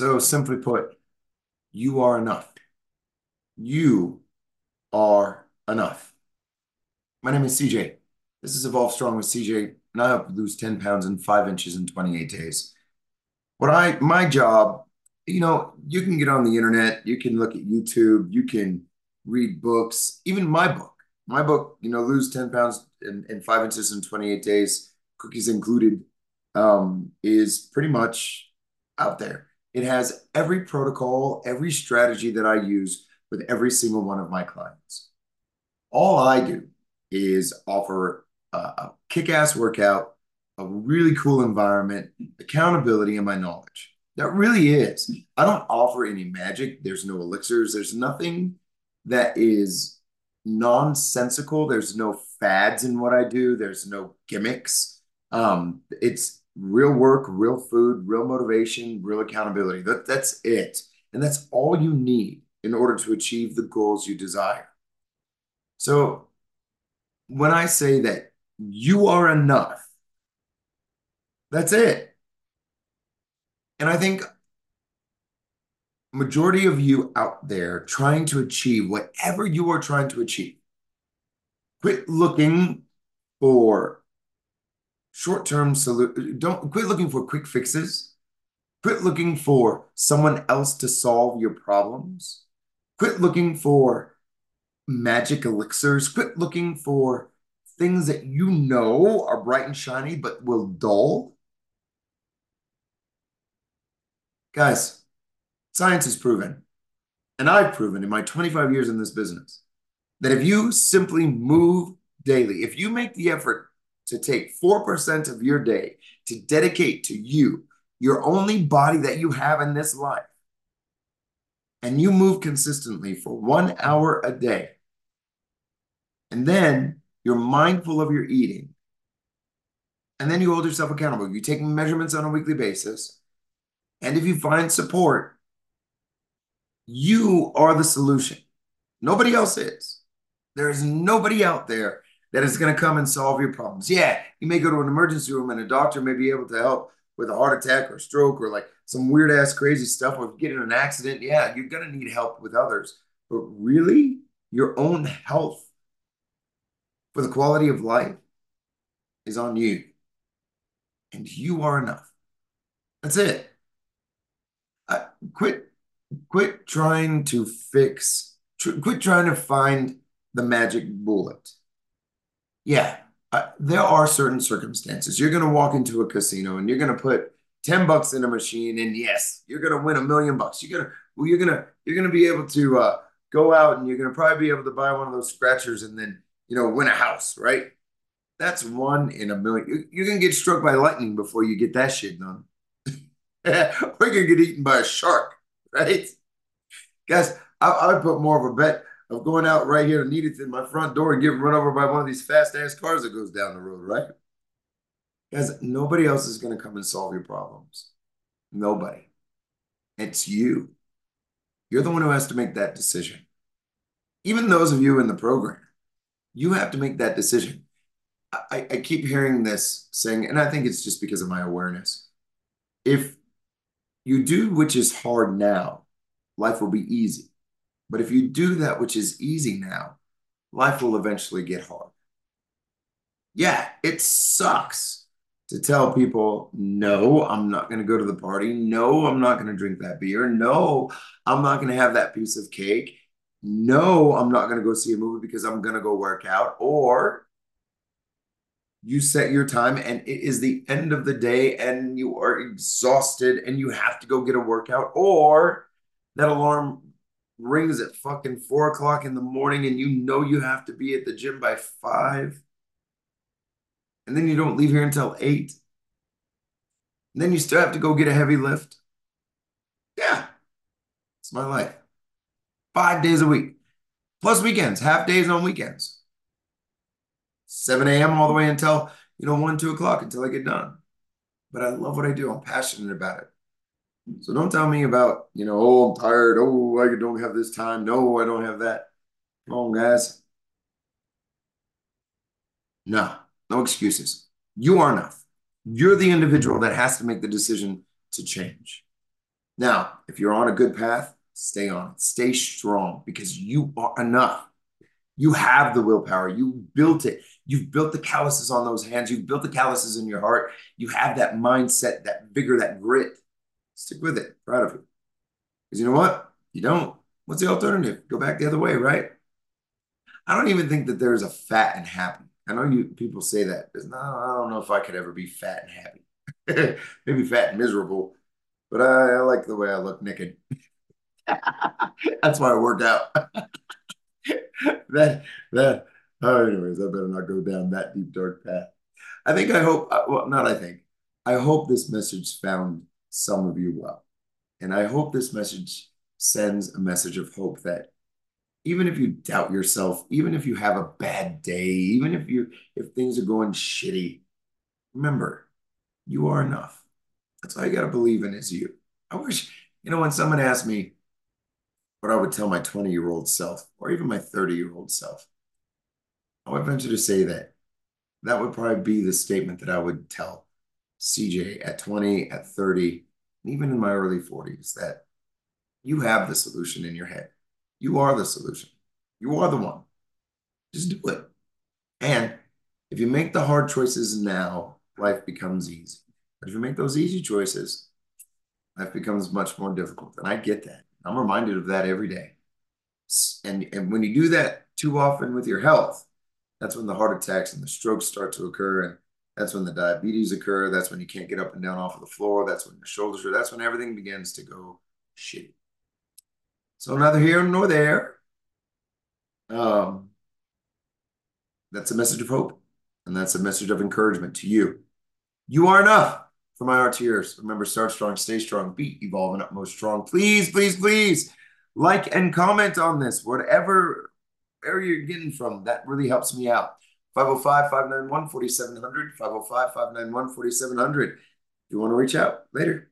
So simply put, you are enough. You are enough. My name is CJ. This is Evolve Strong with CJ, and I help lose 10 pounds and five inches in 28 days. What I, my job, you know, you can get on the internet, you can look at YouTube, you can read books, even my book. My book, you know, lose 10 pounds and, in five inches in 28 days, cookies included, um, is pretty much out there. It has every protocol, every strategy that I use with every single one of my clients. All I do is offer a, a kick-ass workout, a really cool environment, accountability, and my knowledge. That really is. I don't offer any magic. There's no elixirs. There's nothing that is nonsensical. There's no fads in what I do. There's no gimmicks. Um, it's real work, real food, real motivation, real accountability. That, that's it. And that's all you need in order to achieve the goals you desire. So when I say that you are enough, that's it. And I think majority of you out there trying to achieve whatever you are trying to achieve, quit looking for short-term solution. Don't quit looking for quick fixes. Quit looking for someone else to solve your problems. Quit looking for magic elixirs. Quit looking for things that you know are bright and shiny but will dull. Guys, science has proven, and I've proven in my 25 years in this business, that if you simply move daily, if you make the effort to take 4% of your day to dedicate to you, your only body that you have in this life, and you move consistently for one hour a day, and then you're mindful of your eating, and then you hold yourself accountable. You take measurements on a weekly basis, and if you find support, you are the solution. Nobody else is. There is nobody out there that is going to come and solve your problems. Yeah, you may go to an emergency room and a doctor may be able to help with a heart attack or stroke or like some weird ass crazy stuff. Or if you get in an accident, yeah, you're going to need help with others. But really, your own health for the quality of life is on you. And you are enough. That's it. I, quit, quit trying to fix, tr- quit trying to find the magic bullet yeah, uh, there are certain circumstances. You're going to walk into a casino and you're going to put 10 bucks in a machine and yes, you're going to win a million bucks. You're going to well, you're going to you're going to be able to uh, go out and you're going to probably be able to buy one of those scratchers and then, you know, win a house, right? That's one in a million. You're going to get struck by lightning before you get that shit done. or you're going to get eaten by a shark, right? Guys, I, I would put more of a bet of going out right here needed in my front door and getting run over by one of these fast ass cars that goes down the road, right? Guys, nobody else is going to come and solve your problems. Nobody. It's you. You're the one who has to make that decision. Even those of you in the program, you have to make that decision. I, I keep hearing this saying, and I think it's just because of my awareness. If you do which is hard now, life will be easy. But if you do that which is easy now, life will eventually get hard. Yeah, it sucks to tell people, no, I'm not going to go to the party. No, I'm not going to drink that beer. No, I'm not going to have that piece of cake. No, I'm not going to go see a movie because I'm going to go work out. Or you set your time and it is the end of the day and you are exhausted and you have to go get a workout. Or that alarm rings at fucking four o'clock in the morning and you know you have to be at the gym by five, and then you don't leave here until eight, and then you still have to go get a heavy lift. Yeah, it's my life. Five days a week, plus weekends, half days on weekends. 7 a.m. all the way until, you know, 1, 2 o'clock until I get done. But I love what I do. I'm passionate about it. So don't tell me about, you know, oh, I'm tired. Oh, I don't have this time. No, I don't have that. Come on, guys. No, no excuses. You are enough. You're the individual that has to make the decision to change. Now, if you're on a good path, stay on it. Stay strong because you are enough. You have the willpower. You built it. You've built the calluses on those hands. You've built the calluses in your heart. You have that mindset, that vigor, that grit. Stick with it. Proud of you. Because you know what? You don't. What's the alternative? Go back the other way, right? I don't even think that there's a fat and happy. I know you people say that. No, I don't know if I could ever be fat and happy. Maybe fat and miserable, but I, I like the way I look naked. That's why I work out. that that. Oh, anyways, I better not go down that deep dark path. I think I hope. Uh, well, not I think. I hope this message found some of you well, and I hope this message sends a message of hope that even if you doubt yourself, even if you have a bad day, even if you if things are going shitty, remember, you are enough. That's all you got to believe in is you. I wish, you know, when someone asked me what I would tell my 20 year old self or even my 30 year old self, I would venture to say that that would probably be the statement that I would tell CJ at 20, at 30, and even in my early 40s that you have the solution in your head. You are the solution. You are the one. Just do it. And if you make the hard choices now, life becomes easy. But if you make those easy choices, life becomes much more difficult. And I get that. I'm reminded of that every day. And, and when you do that too often with your health, that's when the heart attacks and the strokes start to occur. And that's when the diabetes occur. That's when you can't get up and down off of the floor. That's when your shoulders are, that's when everything begins to go shitty. So neither here nor there. Um, that's a message of hope. And that's a message of encouragement to you. You are enough for my RTers. Remember, start strong, stay strong, be evolving utmost strong. Please, please, please like and comment on this, whatever area you're getting from. That really helps me out. 505 591 4700, 505 591 4700. If you want to reach out later.